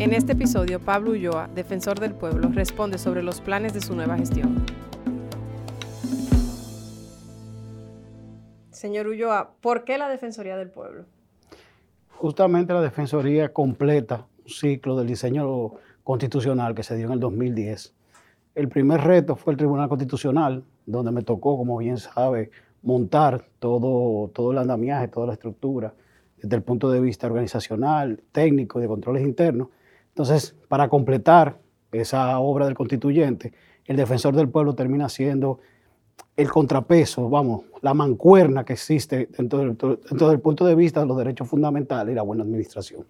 En este episodio, Pablo Ulloa, defensor del pueblo, responde sobre los planes de su nueva gestión. Señor Ulloa, ¿por qué la Defensoría del Pueblo? Justamente la Defensoría completa un ciclo del diseño constitucional que se dio en el 2010. El primer reto fue el Tribunal Constitucional, donde me tocó, como bien sabe, montar todo, todo el andamiaje, toda la estructura, desde el punto de vista organizacional, técnico y de controles internos. Entonces, para completar esa obra del constituyente, el defensor del pueblo termina siendo el contrapeso, vamos, la mancuerna que existe dentro del, punto de vista de los derechos fundamentales y la buena administración.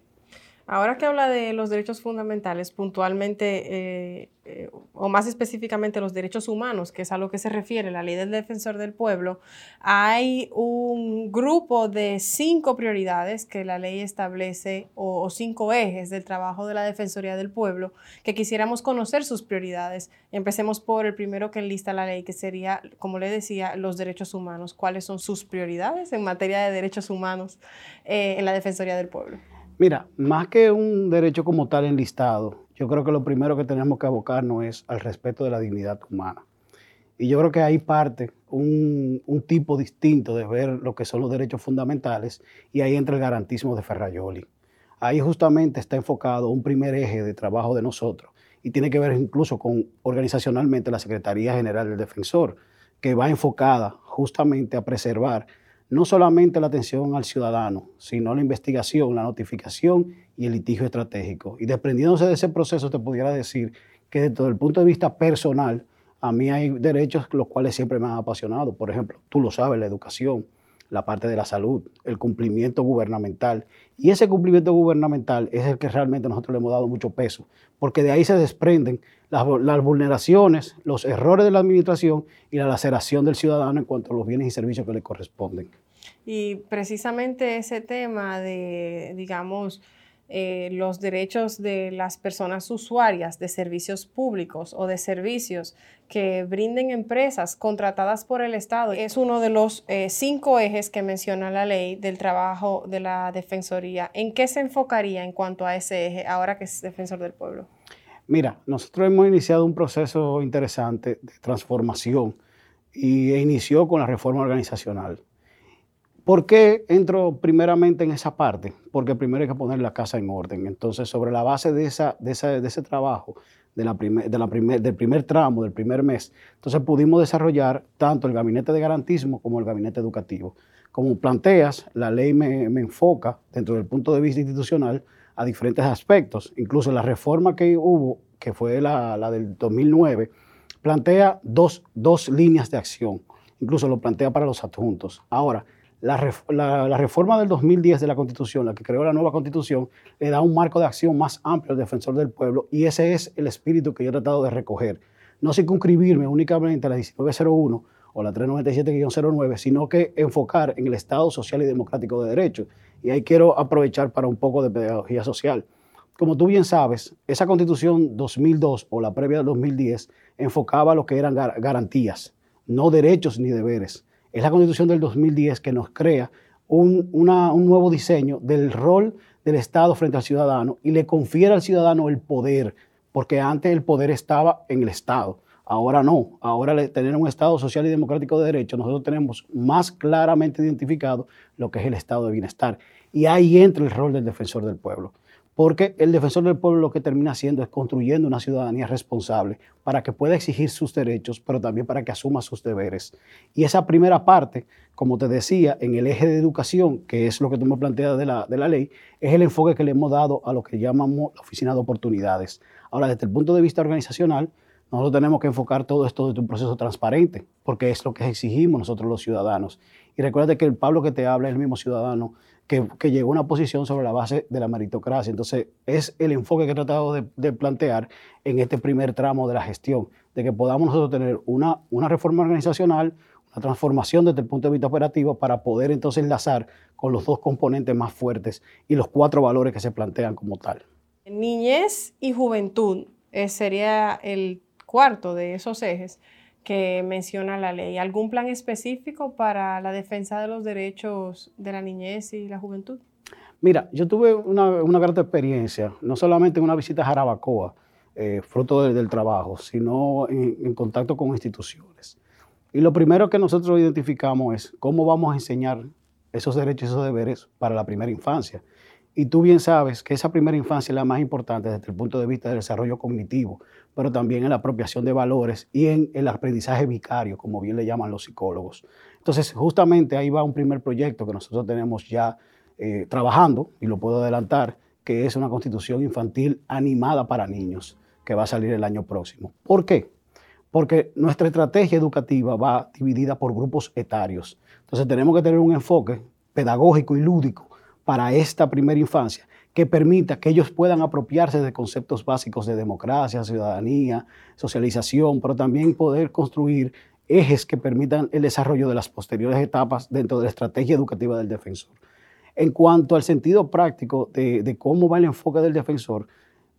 Ahora que habla de los derechos fundamentales, puntualmente, eh, eh, o más específicamente los derechos humanos, que es a lo que se refiere la ley del defensor del pueblo, hay un grupo de cinco prioridades que la ley establece, o, cinco ejes del trabajo de la Defensoría del Pueblo, que quisiéramos conocer sus prioridades. Empecemos por el primero que enlista la ley, que sería, como le decía, los derechos humanos. ¿Cuáles son sus prioridades en materia de derechos humanos eh, en la Defensoría del Pueblo? Mira, más que un derecho como tal enlistado, yo creo que lo primero que tenemos que abocarnos es al respeto de la dignidad humana. Y yo creo que ahí parte un, tipo distinto de ver lo que son los derechos fundamentales y ahí entra el garantismo de Ferrayoli. Ahí justamente está enfocado un primer eje de trabajo de nosotros y tiene que ver incluso con organizacionalmente la Secretaría General del Defensor, que va enfocada justamente a preservar no solamente la atención al ciudadano, sino la investigación, la notificación y el litigio estratégico. Y desprendiéndose de ese proceso, te pudiera decir que desde el punto de vista personal, a mí hay derechos los cuales siempre me han apasionado. Por ejemplo, tú lo sabes, la educación, la parte de la salud, el cumplimiento gubernamental. Y ese cumplimiento gubernamental es el que realmente nosotros le hemos dado mucho peso, porque de ahí se desprenden las, las, vulneraciones, los errores de la administración y la laceración del ciudadano en cuanto a los bienes y servicios que le corresponden. Y precisamente ese tema de, digamos, eh, los derechos de las personas usuarias de servicios públicos o de servicios que brinden empresas contratadas por el Estado es uno de los eh, cinco ejes que menciona la ley del trabajo de la Defensoría. ¿En qué se enfocaría en cuanto a ese eje ahora que es defensor del pueblo? Mira, nosotros hemos iniciado un proceso interesante de transformación y inició con la reforma organizacional. ¿Por qué entro primeramente en esa parte? Porque primero hay que poner la casa en orden. Entonces, sobre la base de, esa, de, ese trabajo, de la de la del primer tramo, del primer mes, entonces pudimos desarrollar tanto el gabinete de garantismo como el gabinete educativo. Como planteas, la ley me, enfoca dentro del punto de vista institucional a diferentes aspectos. Incluso la reforma que hubo, que fue la, la del 2009, plantea dos, dos líneas de acción. Incluso lo plantea para los adjuntos. Ahora, la, reforma del 2010 de la Constitución, la que creó la nueva Constitución, le da un marco de acción más amplio al defensor del pueblo y ese es el espíritu que yo he tratado de recoger. No circunscribirme únicamente a la 1901 o la 397-09, sino que enfocar en el Estado social y democrático de derecho. Y ahí quiero aprovechar para un poco de pedagogía social. Como tú bien sabes, esa constitución 2002 o la previa del 2010 enfocaba lo que eran garantías, no derechos ni deberes. Es la constitución del 2010 que nos crea un, nuevo diseño del rol del Estado frente al ciudadano y le confiere al ciudadano el poder, porque antes el poder estaba en el Estado. Ahora no, ahora tener un Estado social y democrático de derecho, nosotros tenemos más claramente identificado lo que es el Estado de bienestar. Y ahí entra el rol del defensor del pueblo porque el defensor del pueblo lo que termina haciendo es construyendo una ciudadanía responsable para que pueda exigir sus derechos, pero también para que asuma sus deberes. Y esa primera parte, como te decía, en el eje de educación, que es lo que tú me de la, de la ley, es el enfoque que le hemos dado a lo que llamamos la oficina de oportunidades. Ahora, desde el punto de vista organizacional, nosotros tenemos que enfocar todo esto desde un proceso transparente, porque es lo que exigimos nosotros los ciudadanos. Y recuerda que el Pablo que te habla es el mismo ciudadano que, llegó a una posición sobre la base de la meritocracia. Entonces, es el enfoque que he tratado de, plantear en este primer tramo de la gestión, de que podamos nosotros tener una, una reforma organizacional, una transformación desde el punto de vista operativo para poder entonces enlazar con los dos componentes más fuertes y los cuatro valores que se plantean como tal. Niñez y juventud eh, sería el cuarto de esos ejes. Que menciona la ley. ¿Algún plan específico para la defensa de los derechos de la niñez y la juventud? Mira, yo tuve una, una gran experiencia, no solamente en una visita a Jarabacoa, eh, fruto del trabajo, sino en, contacto con instituciones. Y lo primero que nosotros identificamos es cómo vamos a enseñar esos derechos y esos deberes para la primera infancia. Y tú bien sabes que esa primera infancia es la más importante desde el punto de vista del desarrollo cognitivo, pero también en la apropiación de valores y en el aprendizaje vicario, como bien le llaman los psicólogos. Entonces, justamente ahí va un primer proyecto que nosotros tenemos ya eh, trabajando, y lo puedo adelantar, que es una constitución infantil animada para niños, que va a salir el año próximo. ¿Por qué? Porque nuestra estrategia educativa va dividida por grupos etarios. Entonces tenemos que tener un enfoque pedagógico y lúdico para esta primera infancia que permita que ellos puedan apropiarse de conceptos básicos de democracia, ciudadanía, socialización, pero también poder construir ejes que permitan el desarrollo de las posteriores etapas dentro de la estrategia educativa del defensor. En cuanto al sentido práctico de, cómo va el enfoque del defensor,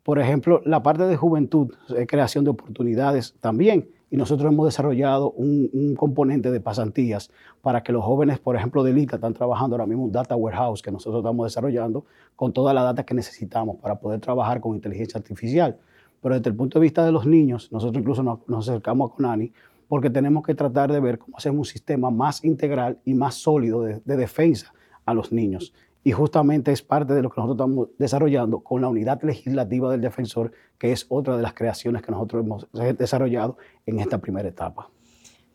por ejemplo, la parte de juventud, creación de oportunidades también y nosotros hemos desarrollado un, componente de pasantías para que los jóvenes, por ejemplo, de ICA están trabajando ahora mismo un data warehouse que nosotros estamos desarrollando con toda la data que necesitamos para poder trabajar con inteligencia artificial. Pero desde el punto de vista de los niños, nosotros incluso nos, acercamos a Conani porque tenemos que tratar de ver cómo hacemos un sistema más integral y más sólido de defensa a los niños y justamente es parte de lo que nosotros estamos desarrollando con la unidad legislativa del defensor, que es otra de las creaciones que nosotros hemos desarrollado en esta primera etapa.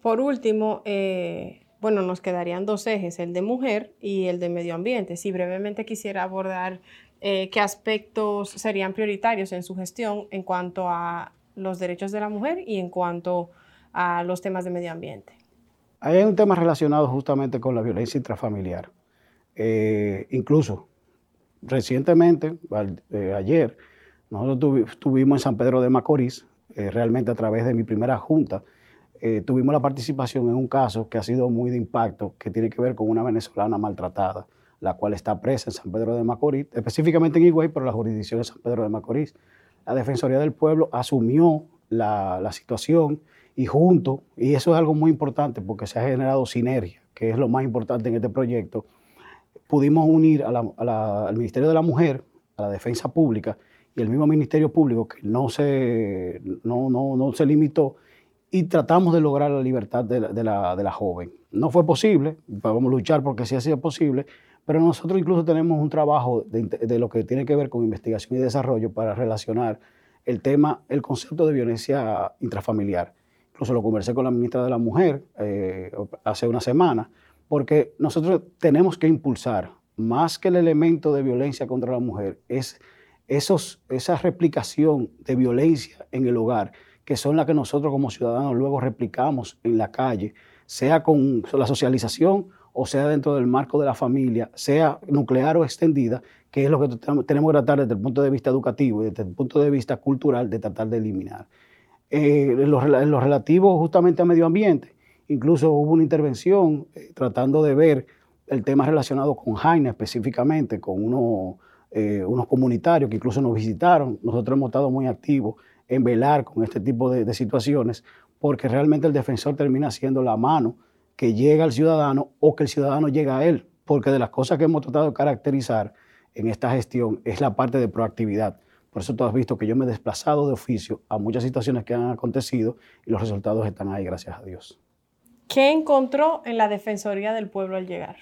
Por último, eh, bueno, nos quedarían dos ejes, el de mujer y el de medio ambiente. Si brevemente quisiera abordar eh, qué aspectos serían prioritarios en su gestión en cuanto a los derechos de la mujer y en cuanto a los temas de medio ambiente. Hay un tema relacionado justamente con la violencia intrafamiliar. Eh, incluso recientemente, eh, ayer, nosotros estuvimos en San Pedro de Macorís, eh, realmente a través de mi primera junta, tuvimos la participación en un caso que ha sido muy de impacto, que tiene que ver con una venezolana maltratada, la cual está presa en San Pedro de Macorís, específicamente en Higüey, pero la jurisdicción de San Pedro de Macorís. La Defensoría del Pueblo asumió la, la situación y junto, y eso es algo muy importante porque se ha generado sinergia, que es lo más importante en este proyecto, pudimos unir al Ministerio de la Mujer, a la Defensa Pública y el mismo Ministerio Público que no se, no, no, se limitó y tratamos de lograr la libertad de la, de la, joven. No fue posible, vamos a luchar porque sí ha sido posible, pero nosotros incluso tenemos un trabajo de, de, lo que tiene que ver con investigación y desarrollo para relacionar el tema, el concepto de violencia intrafamiliar. Incluso lo conversé con la ministra de la Mujer eh, hace una semana porque nosotros tenemos que impulsar, más que el elemento de violencia contra la mujer, es esos, esa replicación de violencia en el hogar, que son las que nosotros como ciudadanos luego replicamos en la calle, sea con la socialización o sea dentro del marco de la familia, sea nuclear o extendida, que es lo que tenemos que tratar desde el punto de vista educativo y desde el punto de vista cultural de tratar de eliminar. Eh, en, lo, en lo relativo justamente al medio ambiente, Incluso hubo una intervención eh, tratando de ver el tema relacionado con Jaina específicamente, con eh, unos comunitarios que incluso nos visitaron. Nosotros hemos estado muy activos en velar con este tipo de, situaciones, porque realmente el defensor termina siendo la mano que llega al ciudadano o que el ciudadano llega a él, porque de las cosas que hemos tratado de caracterizar en esta gestión es la parte de proactividad. Por eso tú has visto que yo me he desplazado de oficio a muchas situaciones que han acontecido y los resultados están ahí, gracias a Dios. ¿Qué encontró en la Defensoría del Pueblo al llegar?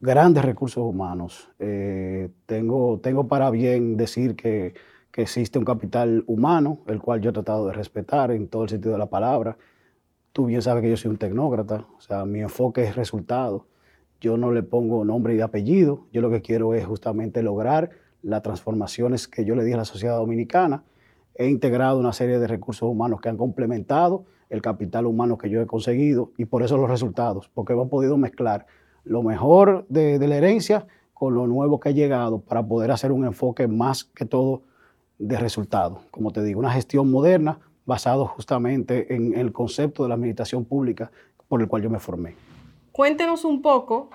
Grandes recursos humanos. Eh, tengo, tengo para bien decir que, existe un capital humano, el cual yo he tratado de respetar en todo el sentido de la palabra. Tú bien sabes que yo soy un tecnócrata, o sea, mi enfoque es resultado. Yo no le pongo nombre y apellido, yo lo que quiero es justamente lograr las transformaciones que yo le di a la sociedad dominicana. He integrado una serie de recursos humanos que han complementado el capital humano que yo he conseguido y por eso los resultados, porque hemos podido mezclar lo mejor de, la herencia con lo nuevo que ha llegado para poder hacer un enfoque más que todo de resultados. Como te digo, una gestión moderna basado justamente en el concepto de la administración pública por el cual yo me formé. Cuéntenos un poco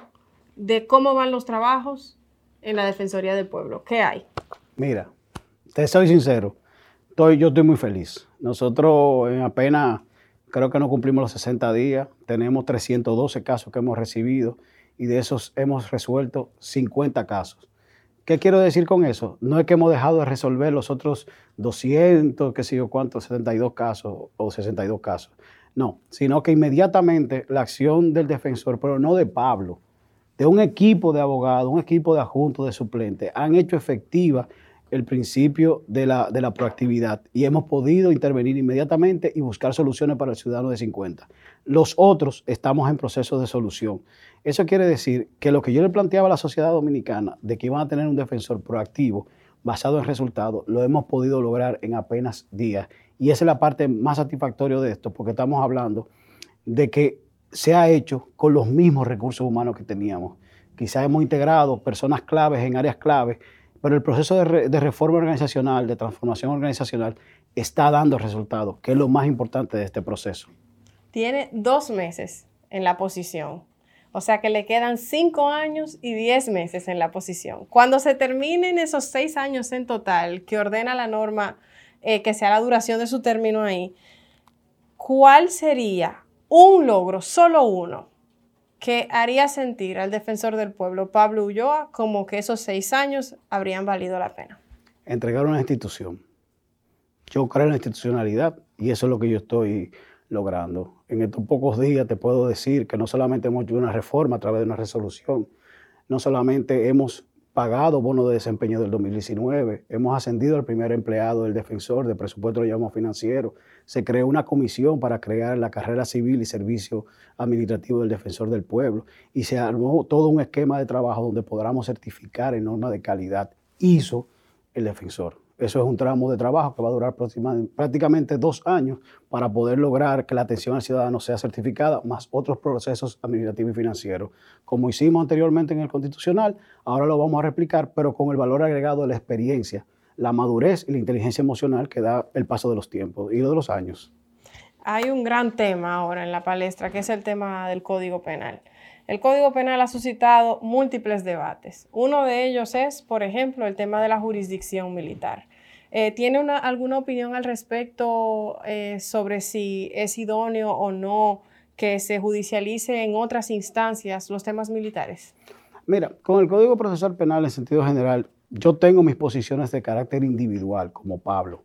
de cómo van los trabajos en la Defensoría del Pueblo. ¿Qué hay? Mira, te soy sincero, estoy, yo estoy muy feliz. Nosotros en apenas creo que no cumplimos los 60 días, tenemos 312 casos que hemos recibido y de esos hemos resuelto 50 casos. ¿Qué quiero decir con eso? No es que hemos dejado de resolver los otros 200, qué sé yo cuántos, 72 casos o 62 casos. No, sino que inmediatamente la acción del defensor, pero no de Pablo, de un equipo de abogados, un equipo de adjuntos, de suplentes, han hecho efectiva el principio de la, de la, proactividad y hemos podido intervenir inmediatamente y buscar soluciones para el ciudadano de 50. Los otros estamos en proceso de solución. Eso quiere decir que lo que yo le planteaba a la sociedad dominicana de que iban a tener un defensor proactivo basado en resultados, lo hemos podido lograr en apenas días. Y esa es la parte más satisfactoria de esto, porque estamos hablando de que se ha hecho con los mismos recursos humanos que teníamos. Quizás hemos integrado personas claves en áreas claves pero el proceso de, reforma organizacional, de transformación organizacional, está dando resultados, que es lo más importante de este proceso. Tiene dos meses en la posición. O sea que le quedan cinco años y diez meses en la posición. Cuando se terminen esos seis años en total que ordena la norma eh, que sea la duración de su término ahí, ¿cuál sería un logro, solo uno, que haría sentir al defensor del pueblo, Pablo Ulloa, como que esos seis años habrían valido la pena. Entregar una institución. Yo creo en la institucionalidad y eso es lo que yo estoy logrando. En estos pocos días te puedo decir que no solamente hemos hecho una reforma a través de una resolución, no solamente hemos pagado bono de desempeño del 2019, hemos ascendido al primer empleado del defensor de presupuesto de llamo financiero, se creó una comisión para crear la carrera civil y servicio administrativo del defensor del pueblo. Y se armó todo un esquema de trabajo donde podamos certificar en norma de calidad. Hizo el defensor. Eso es un tramo de trabajo que va a durar prácticamente dos años para poder lograr que la atención al ciudadano sea certificada, más otros procesos administrativos y financieros. Como hicimos anteriormente en el Constitucional, ahora lo vamos a replicar, pero con el valor agregado de la experiencia, la madurez y la inteligencia emocional que da el paso de los tiempos y de los años. Hay un gran tema ahora en la palestra, que es el tema del Código Penal. El Código Penal ha suscitado múltiples debates. Uno de ellos es, por ejemplo, el tema de la jurisdicción militar. Eh, ¿Tiene alguna opinión al respecto eh, sobre si es idóneo o no que se judicialice en otras instancias los temas militares? Mira, con el Código Procesal Penal en sentido general, yo tengo mis posiciones de carácter individual, como Pablo.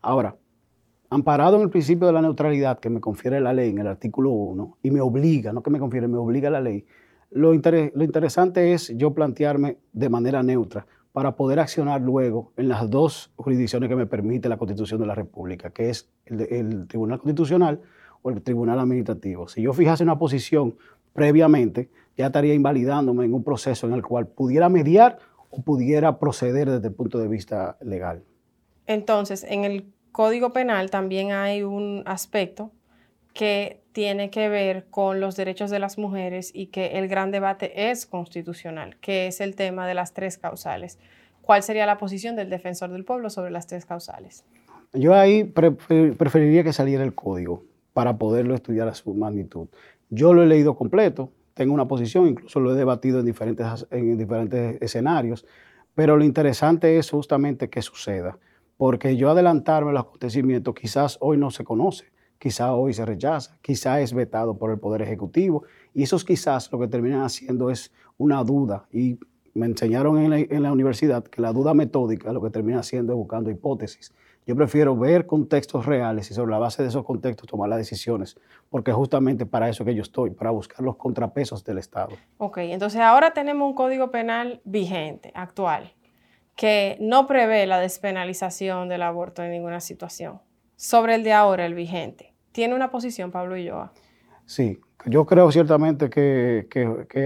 Ahora, amparado en el principio de la neutralidad que me confiere la ley en el artículo 1 y me obliga, no que me confiere, me obliga la ley, lo, lo interesante es yo plantearme de manera neutra para poder accionar luego en las dos jurisdicciones que me permite la Constitución de la República, que es el, Tribunal Constitucional o el Tribunal Administrativo. Si yo fijase una posición previamente, ya estaría invalidándome en un proceso en el cual pudiera mediar o pudiera proceder desde el punto de vista legal. Entonces, en el Código Penal también hay un aspecto que tiene que ver con los derechos de las mujeres y que el gran debate es constitucional, que es el tema de las tres causales. ¿Cuál sería la posición del defensor del pueblo sobre las tres causales? Yo ahí preferiría que saliera el código para poderlo estudiar a su magnitud. Yo lo he leído completo, tengo una posición, incluso lo he debatido en diferentes, en diferentes escenarios, pero lo interesante es justamente que suceda, porque yo adelantarme los acontecimientos quizás hoy no se conoce quizá hoy se rechaza, quizá es vetado por el Poder Ejecutivo, y esos quizás lo que terminan haciendo es una duda, y me enseñaron en la, universidad que la duda metódica lo que termina haciendo es buscando hipótesis. Yo prefiero ver contextos reales y sobre la base de esos contextos tomar las decisiones, porque justamente para eso que yo estoy, para buscar los contrapesos del Estado. Ok, entonces ahora tenemos un código penal vigente, actual, que no prevé la despenalización del aborto en ninguna situación sobre el de ahora, el vigente. ¿Tiene una posición, Pablo Ulloa? Sí, yo creo ciertamente que,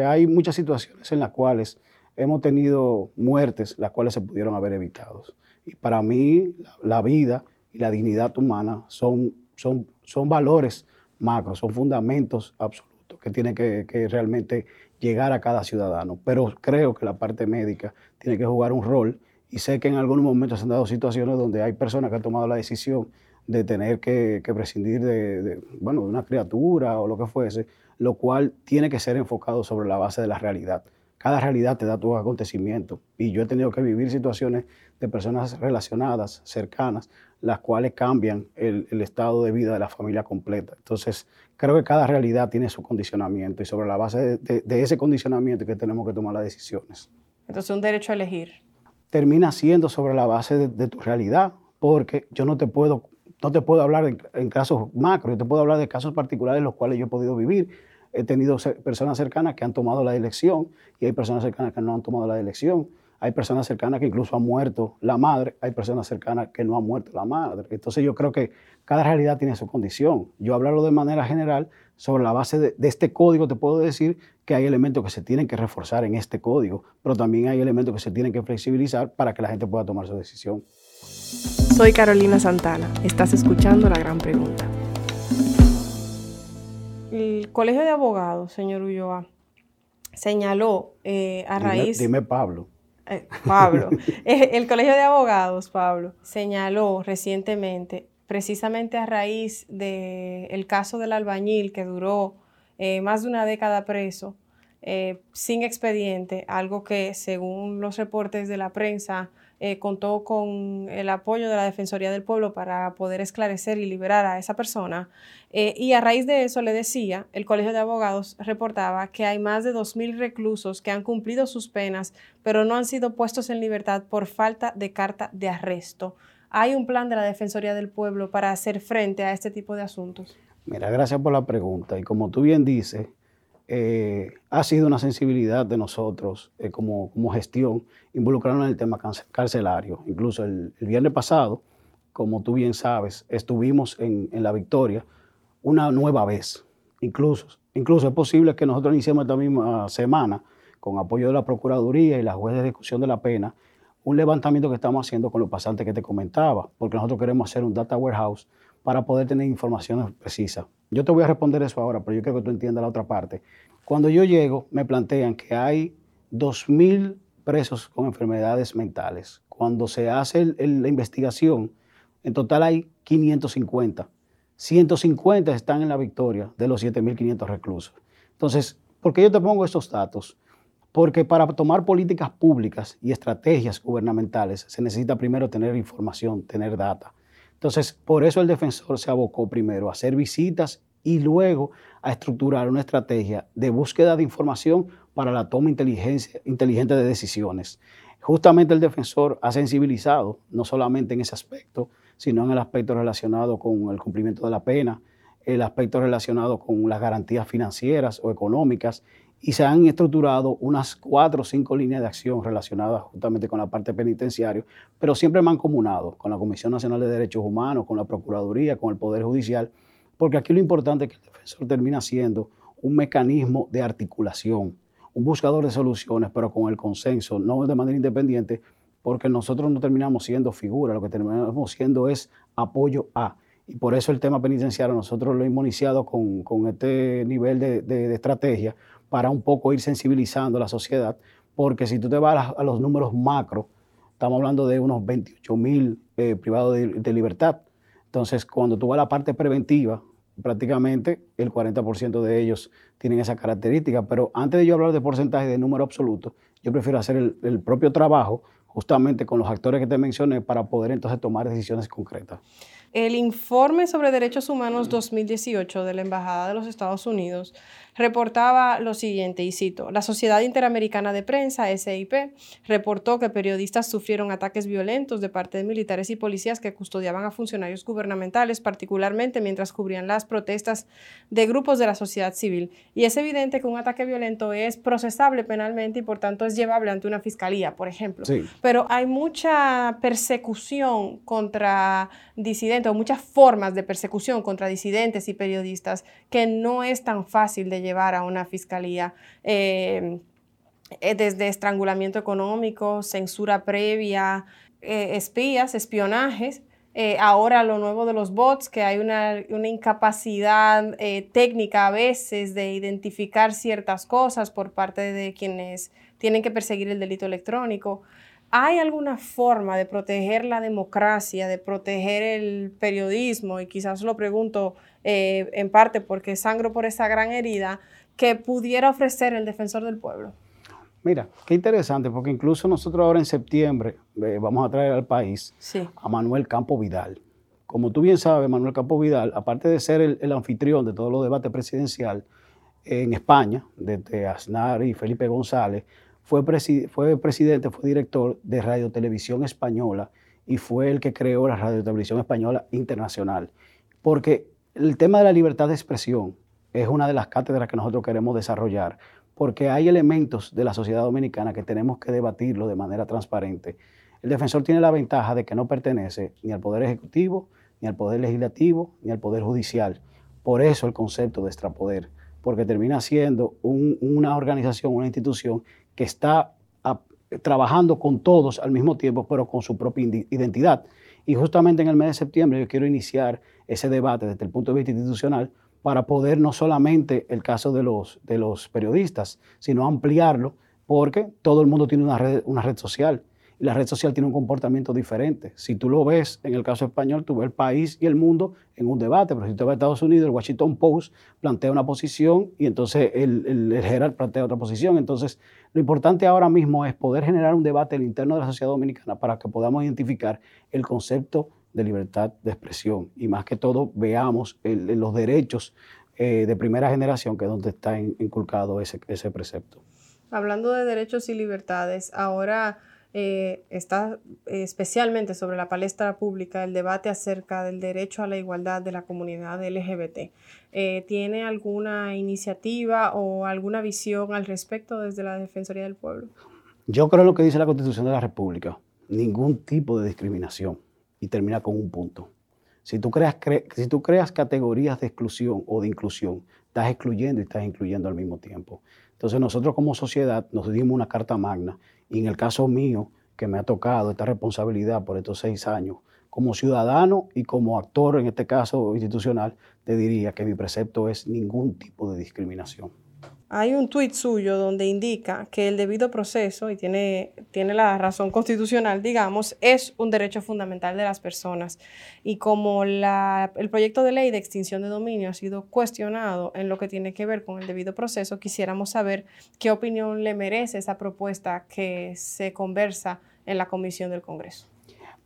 hay muchas situaciones en las cuales hemos tenido muertes, las cuales se pudieron haber evitado. Y para mí, la, vida y la dignidad humana son, son, son valores macros, son fundamentos absolutos que tienen que, que realmente llegar a cada ciudadano. Pero creo que la parte médica tiene que jugar un rol y sé que en algunos momentos se han dado situaciones donde hay personas que han tomado la decisión de tener que, prescindir de, bueno, de una criatura o lo que fuese, lo cual tiene que ser enfocado sobre la base de la realidad. Cada realidad te da tu acontecimiento y yo he tenido que vivir situaciones de personas relacionadas, cercanas, las cuales cambian el, estado de vida de la familia completa. Entonces, creo que cada realidad tiene su condicionamiento y sobre la base de, ese condicionamiento que tenemos que tomar las decisiones. Entonces, un derecho a elegir. Termina siendo sobre la base de, tu realidad, porque yo no te puedo, no te puedo hablar en, casos macro, yo te puedo hablar de casos particulares en los cuales yo he podido vivir. He tenido personas cercanas que han tomado la elección y hay personas cercanas que no han tomado la elección hay personas cercanas que incluso han muerto la madre, hay personas cercanas que no han muerto la madre. Entonces yo creo que cada realidad tiene su condición. Yo hablarlo de manera general, sobre la base de, este código te puedo decir que hay elementos que se tienen que reforzar en este código, pero también hay elementos que se tienen que flexibilizar para que la gente pueda tomar su decisión. Soy Carolina Santana, estás escuchando la gran pregunta. El Colegio de Abogados, señor Ulloa, señaló eh, a raíz... dime Pablo. Eh, Pablo, eh, el Colegio de Abogados, Pablo, señaló recientemente, precisamente a raíz del caso del albañil que duró eh, más de una década preso, sin expediente, algo que según los reportes de la prensa eh, contó con el apoyo de la Defensoría del Pueblo para poder esclarecer y liberar a esa persona. Eh, y a raíz de eso le decía, el Colegio de Abogados reportaba que hay más de 2.000 reclusos que han cumplido sus penas, pero no han sido puestos en libertad por falta de carta de arresto. ¿Hay un plan de la Defensoría del Pueblo para hacer frente a este tipo de asuntos? Mira, gracias por la pregunta. Y como tú bien dices, eh, ha sido una sensibilidad de nosotros eh, como, como, gestión involucrarnos en el tema carcelario. Incluso el, viernes pasado, como tú bien sabes, estuvimos en, la victoria una nueva vez. Incluso, incluso es posible que nosotros iniciemos esta misma semana, con apoyo de la Procuraduría y la juez de ejecución de la pena, un levantamiento que estamos haciendo con los pasantes que te comentaba, porque nosotros queremos hacer un data warehouse para poder tener informaciones precisas. Yo te voy a responder eso ahora, pero yo creo que tú entiendas la otra parte. Cuando yo llego, me plantean que hay 2.000 presos con enfermedades mentales. Cuando se hace la investigación, en total hay 550. 150 están en la victoria de los 7.500 reclusos. Entonces, ¿por qué yo te pongo estos datos? Porque para tomar políticas públicas y estrategias gubernamentales se necesita primero tener información, tener data. Entonces, por eso el defensor se abocó primero a hacer visitas y luego a estructurar una estrategia de búsqueda de información para la toma inteligente de decisiones. Justamente el defensor ha sensibilizado, no solamente en ese aspecto, sino en el aspecto relacionado con el cumplimiento de la pena, el aspecto relacionado con las garantías financieras o económicas y se han estructurado unas cuatro o cinco líneas de acción relacionadas justamente con la parte penitenciaria, pero siempre mancomunado con la Comisión Nacional de Derechos Humanos, con la Procuraduría, con el Poder Judicial, porque aquí lo importante es que el defensor termina siendo un mecanismo de articulación, un buscador de soluciones, pero con el consenso, no de manera independiente, porque nosotros no terminamos siendo figura, lo que terminamos siendo es apoyo a. Y por eso el tema penitenciario nosotros lo hemos iniciado con, este nivel de estrategia, para un poco ir sensibilizando a la sociedad, porque si tú te vas a, los números macro, estamos hablando de unos 28 mil eh, privados de, libertad. Entonces, cuando tú vas a la parte preventiva, prácticamente el 40% de ellos tienen esa característica. Pero antes de yo hablar de porcentaje de número absoluto, yo prefiero hacer el propio trabajo justamente con los actores que te mencioné para poder entonces tomar decisiones concretas. El informe sobre derechos humanos 2018 de la Embajada de los Estados Unidos reportaba lo siguiente, y cito, la Sociedad Interamericana de Prensa, SIP, reportó que periodistas sufrieron ataques violentos de parte de militares y policías que custodiaban a funcionarios gubernamentales, particularmente mientras cubrían las protestas de grupos de la sociedad civil. Y es evidente que un ataque violento es procesable penalmente y por tanto es llevable ante una fiscalía, por ejemplo. Pero hay mucha persecución contra disidentes o muchas formas de persecución contra disidentes y periodistas que no es tan fácil de llevar a una fiscalía. Eh, eh, desde estrangulamiento económico, censura previa, eh, espías, espionajes, ahora lo nuevo de los bots, que hay una, una incapacidad técnica a veces de identificar ciertas cosas por parte de quienes tienen que perseguir el delito electrónico. ¿Hay alguna forma de proteger la democracia, de proteger el periodismo? Y quizás lo pregunto eh, en parte porque sangro por esa gran herida que pudiera ofrecer el defensor del pueblo. Mira, qué interesante, porque incluso nosotros ahora en septiembre eh, vamos a traer al país a Manuel Campo Vidal. como tú bien sabes, Manuel Campo Vidal, aparte de ser el, anfitrión de todos los debates presidenciales en España, desde Aznar y Felipe González, fue, fue presidente, fue director de Radio Televisión Española y fue el que creó la Radio Televisión Española Internacional. Porque el tema de la libertad de expresión es una de las cátedras que nosotros queremos desarrollar, porque hay elementos de la sociedad dominicana que tenemos que debatirlo de manera transparente. El defensor tiene la ventaja de que no pertenece ni al Poder Ejecutivo, ni al Poder Legislativo, ni al Poder Judicial. Por eso el concepto de extrapoder, porque termina siendo una organización, una institución que está trabajando con todos al mismo tiempo, pero con su propia identidad. Y justamente en el mes de septiembre yo quiero iniciar ese debate desde el punto de vista institucional para poder no solamente el caso de los, de los periodistas, sino ampliarlo, porque todo el mundo tiene una red, una red social la red social tiene un comportamiento diferente. Si tú lo ves en el caso español, tú ves el país y el mundo en un debate, pero si tú ves a Estados Unidos, el Washington Post plantea una posición y entonces el, el, Herald plantea otra posición. Entonces, lo importante ahora mismo es poder generar un debate el interno de la sociedad dominicana para que podamos identificar el concepto de libertad de expresión y más que todo veamos los derechos eh, de primera generación, que es donde está inculcado ese, ese precepto. Hablando de derechos y libertades, ahora eh, está especialmente sobre la palestra pública el debate acerca del derecho a la igualdad de la comunidad LGBT. Eh, ¿Tiene alguna iniciativa o alguna visión al respecto desde la Defensoría del Pueblo? Yo creo lo que dice la Constitución de la República, ningún tipo de discriminación y termina con un punto. Si tú, creas, si tú creas categorías de exclusión o de inclusión, estás excluyendo y estás incluyendo al mismo tiempo. Entonces nosotros como sociedad nos dimos una carta magna y en el caso mío, que me ha tocado esta responsabilidad por estos seis años, como ciudadano y como actor, en este caso institucional, te diría que mi precepto es ningún tipo de discriminación. Hay un tuit suyo donde indica que el debido proceso, y tiene, tiene la razón constitucional, digamos, es un derecho fundamental de las personas. Y como el proyecto de ley de extinción de dominio ha sido cuestionado en lo que tiene que ver con el debido proceso, quisiéramos saber qué opinión le merece esa propuesta que se conversa en la comisión del Congreso.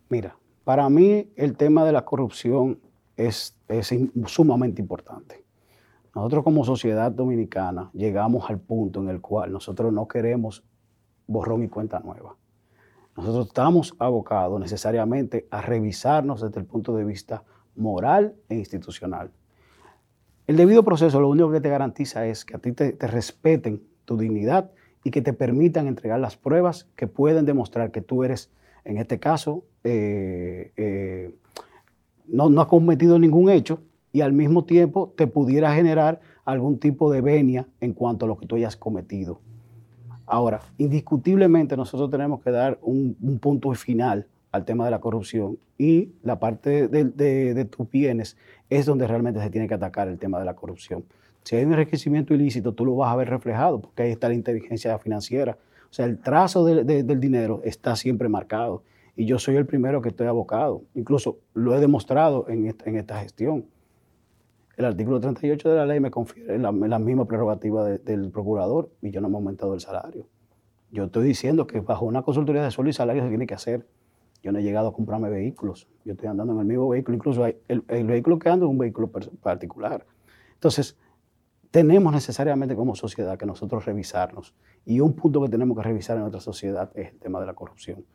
Mira, para mí el tema de la corrupción es, es sumamente importante. Nosotros como sociedad dominicana llegamos al punto en el cual nosotros no queremos borrón y cuenta nueva. Nosotros estamos abocados necesariamente a revisarnos desde el punto de vista moral e institucional. El debido proceso lo único que te garantiza es que a ti te, respeten tu dignidad y que te permitan entregar las pruebas que pueden demostrar que tú eres, en este caso, eh, eh, no, no has cometido ningún hecho, y al mismo tiempo te pudiera generar algún tipo de venia en cuanto a lo que tú hayas cometido. Ahora, indiscutiblemente nosotros tenemos que dar un, punto final al tema de la corrupción y la parte de, tus bienes es donde realmente se tiene que atacar el tema de la corrupción. Si hay un enriquecimiento ilícito, tú lo vas a ver reflejado porque ahí está la inteligencia financiera. O sea, el trazo del dinero está siempre marcado y yo soy el primero que estoy abocado. Incluso lo he demostrado en en esta gestión el artículo 38 de la ley me confiere la, misma prerrogativa del procurador y yo no me he aumentado el salario. Yo estoy diciendo que bajo una consultoría de sueldo y salario se tiene que hacer. Yo no he llegado a comprarme vehículos. Yo estoy andando en el mismo vehículo. Incluso el, vehículo que ando es un vehículo particular. Entonces, tenemos necesariamente como sociedad que nosotros revisarnos. Y un punto que tenemos que revisar en nuestra sociedad es el tema de la corrupción.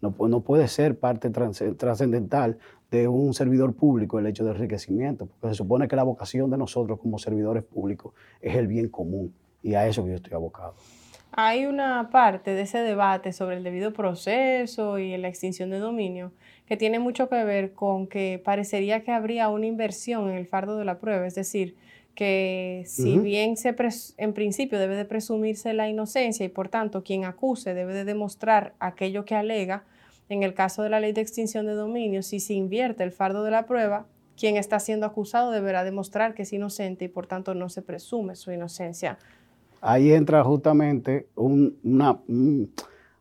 No, no puede ser parte trascendental de un servidor público el hecho del enriquecimiento, porque se supone que la vocación de nosotros como servidores públicos es el bien común y a eso yo estoy abocado. Hay una parte de ese debate sobre el debido proceso y la extinción de dominio que tiene mucho que ver con que parecería que habría una inversión en el fardo de la prueba, es decir, que si bien se en principio debe de presumirse la inocencia y por tanto quien acuse debe de demostrar aquello que alega, en el caso de la ley de extinción de dominio, si se invierte el fardo de la prueba, quien está siendo acusado deberá demostrar que es inocente y por tanto no se presume su inocencia. Ahí entra justamente una,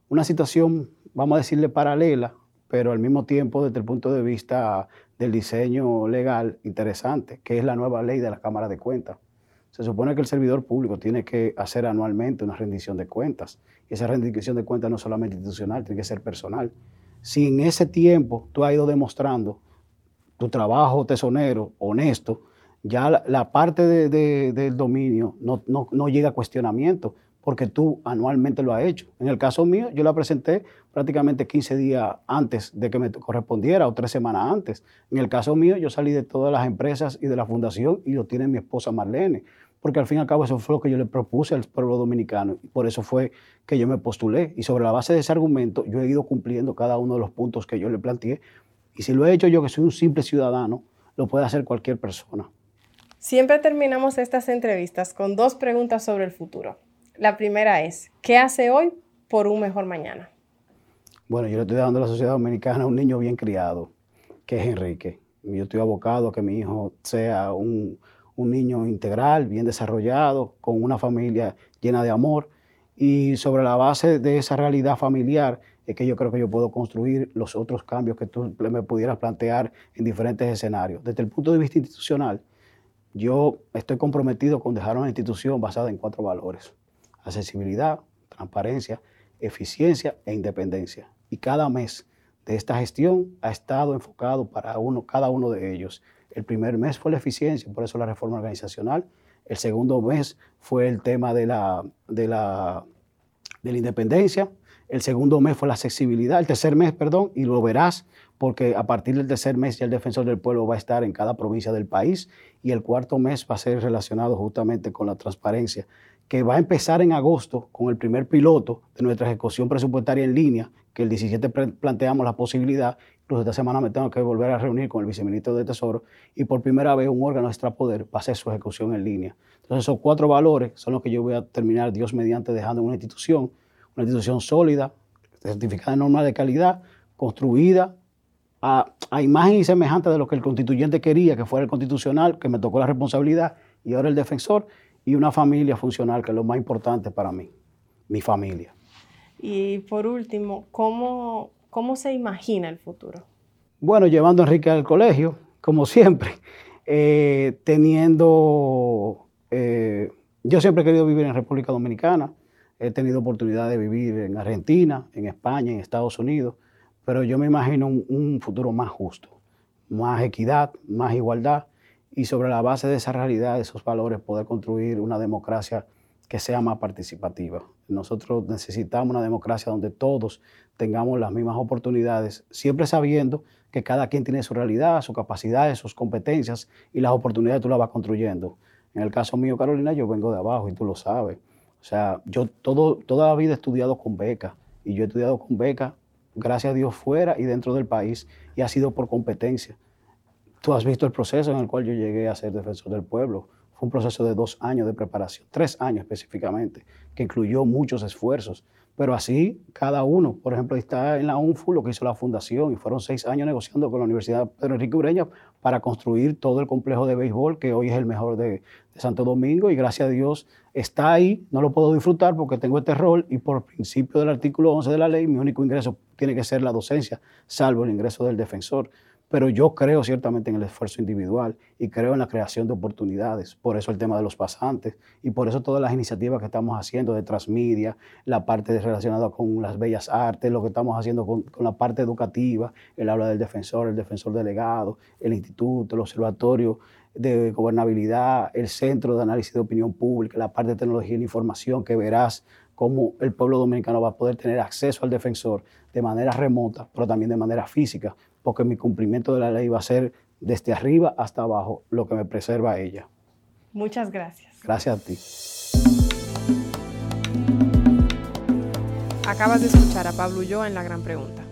una situación, vamos a decirle, paralela, pero al mismo tiempo desde el punto de vista del diseño legal interesante, que es la nueva ley de la Cámara de Cuentas. Se supone que el servidor público tiene que hacer anualmente una rendición de cuentas. Y esa rendición de cuentas no solamente institucional, tiene que ser personal. Si en ese tiempo tú has ido demostrando tu trabajo tesonero, honesto, ya la, parte del dominio no, no, llega a cuestionamiento porque tú anualmente lo has hecho. En el caso mío, yo la presenté prácticamente 15 días antes de que me correspondiera o tres semanas antes. En el caso mío, yo salí de todas las empresas y de la fundación y lo tiene mi esposa Marlene, porque al fin y al cabo eso fue lo que yo le propuse al pueblo dominicano y por eso fue que yo me postulé. Y sobre la base de ese argumento, yo he ido cumpliendo cada uno de los puntos que yo le planteé. Y si lo he hecho yo, que soy un simple ciudadano, lo puede hacer cualquier persona. Siempre terminamos estas entrevistas con dos preguntas sobre el futuro. La primera es, ¿qué hace hoy por un mejor mañana? Bueno, yo le estoy dando a la sociedad dominicana un niño bien criado, que es Enrique. Yo estoy abocado a que mi hijo sea un, niño integral, bien desarrollado, con una familia llena de amor. Y sobre la base de esa realidad familiar es que yo creo que yo puedo construir los otros cambios que tú me pudieras plantear en diferentes escenarios. Desde el punto de vista institucional, yo estoy comprometido con dejar una institución basada en cuatro valores accesibilidad, transparencia, eficiencia e independencia. Y cada mes de esta gestión ha estado enfocado para uno, cada uno de ellos. El primer mes fue la eficiencia, por eso la reforma organizacional. El segundo mes fue el tema de la, de la, de la independencia. El segundo mes fue la accesibilidad. El tercer mes, perdón, y lo verás porque a partir del tercer mes ya el defensor del pueblo va a estar en cada provincia del país y el cuarto mes va a ser relacionado justamente con la transparencia que va a empezar en agosto con el primer piloto de nuestra ejecución presupuestaria en línea, que el 17 planteamos la posibilidad, incluso esta semana me tengo que volver a reunir con el viceministro de Tesoro y por primera vez un órgano extrapoder va a hacer su ejecución en línea. Entonces esos cuatro valores son los que yo voy a terminar, Dios mediante, dejando una institución, una institución sólida, certificada de normas de calidad, construida a, a, imagen y semejante de lo que el constituyente quería, que fuera el constitucional, que me tocó la responsabilidad, y ahora el defensor, y una familia funcional, que es lo más importante para mí, mi familia. Y por último, ¿cómo, cómo se imagina el futuro? Bueno, llevando a Enrique al colegio, como siempre, eh, teniendo... Eh, yo siempre he querido vivir en República Dominicana, he tenido oportunidad de vivir en Argentina, en España, en Estados Unidos, pero yo me imagino un futuro más justo, más equidad, más igualdad y sobre la base de esa realidad, de esos valores, poder construir una democracia que sea más participativa. Nosotros necesitamos una democracia donde todos tengamos las mismas oportunidades, siempre sabiendo que cada quien tiene su realidad, sus capacidades, sus competencias y las oportunidades tú las vas construyendo. En el caso mío, Carolina, yo vengo de abajo y tú lo sabes. O sea, yo todo, toda la vida he estudiado con beca y yo he estudiado con beca, gracias a Dios, fuera y dentro del país y ha sido por competencia. Tú has visto el proceso en el cual yo llegué a ser defensor del pueblo. Fue un proceso de dos años de preparación, tres años específicamente, que incluyó muchos esfuerzos. Pero así, cada uno, por ejemplo, está en la UNFU lo que hizo la fundación y fueron seis años negociando con la Universidad Pedro Enrique Ureña para construir todo el complejo de béisbol que hoy es el mejor de, de, Santo Domingo y gracias a Dios está ahí. No lo puedo disfrutar porque tengo este rol y por principio del artículo 11 de la ley mi único ingreso tiene que ser la docencia, salvo el ingreso del defensor pero yo creo ciertamente en el esfuerzo individual y creo en la creación de oportunidades. Por eso el tema de los pasantes y por eso todas las iniciativas que estamos haciendo de transmedia, la parte relacionada con las bellas artes, lo que estamos haciendo con, la parte educativa, el habla del defensor, el defensor delegado, el instituto, el observatorio de gobernabilidad, el centro de análisis de opinión pública, la parte de tecnología y información, que verás cómo el pueblo dominicano va a poder tener acceso al defensor de manera remota, pero también de manera física, porque mi cumplimiento de la ley va a ser desde arriba hasta abajo lo que me preserva a ella. Muchas gracias. Gracias a ti. Acabas de escuchar a Pablo Ulloa en La Gran Pregunta.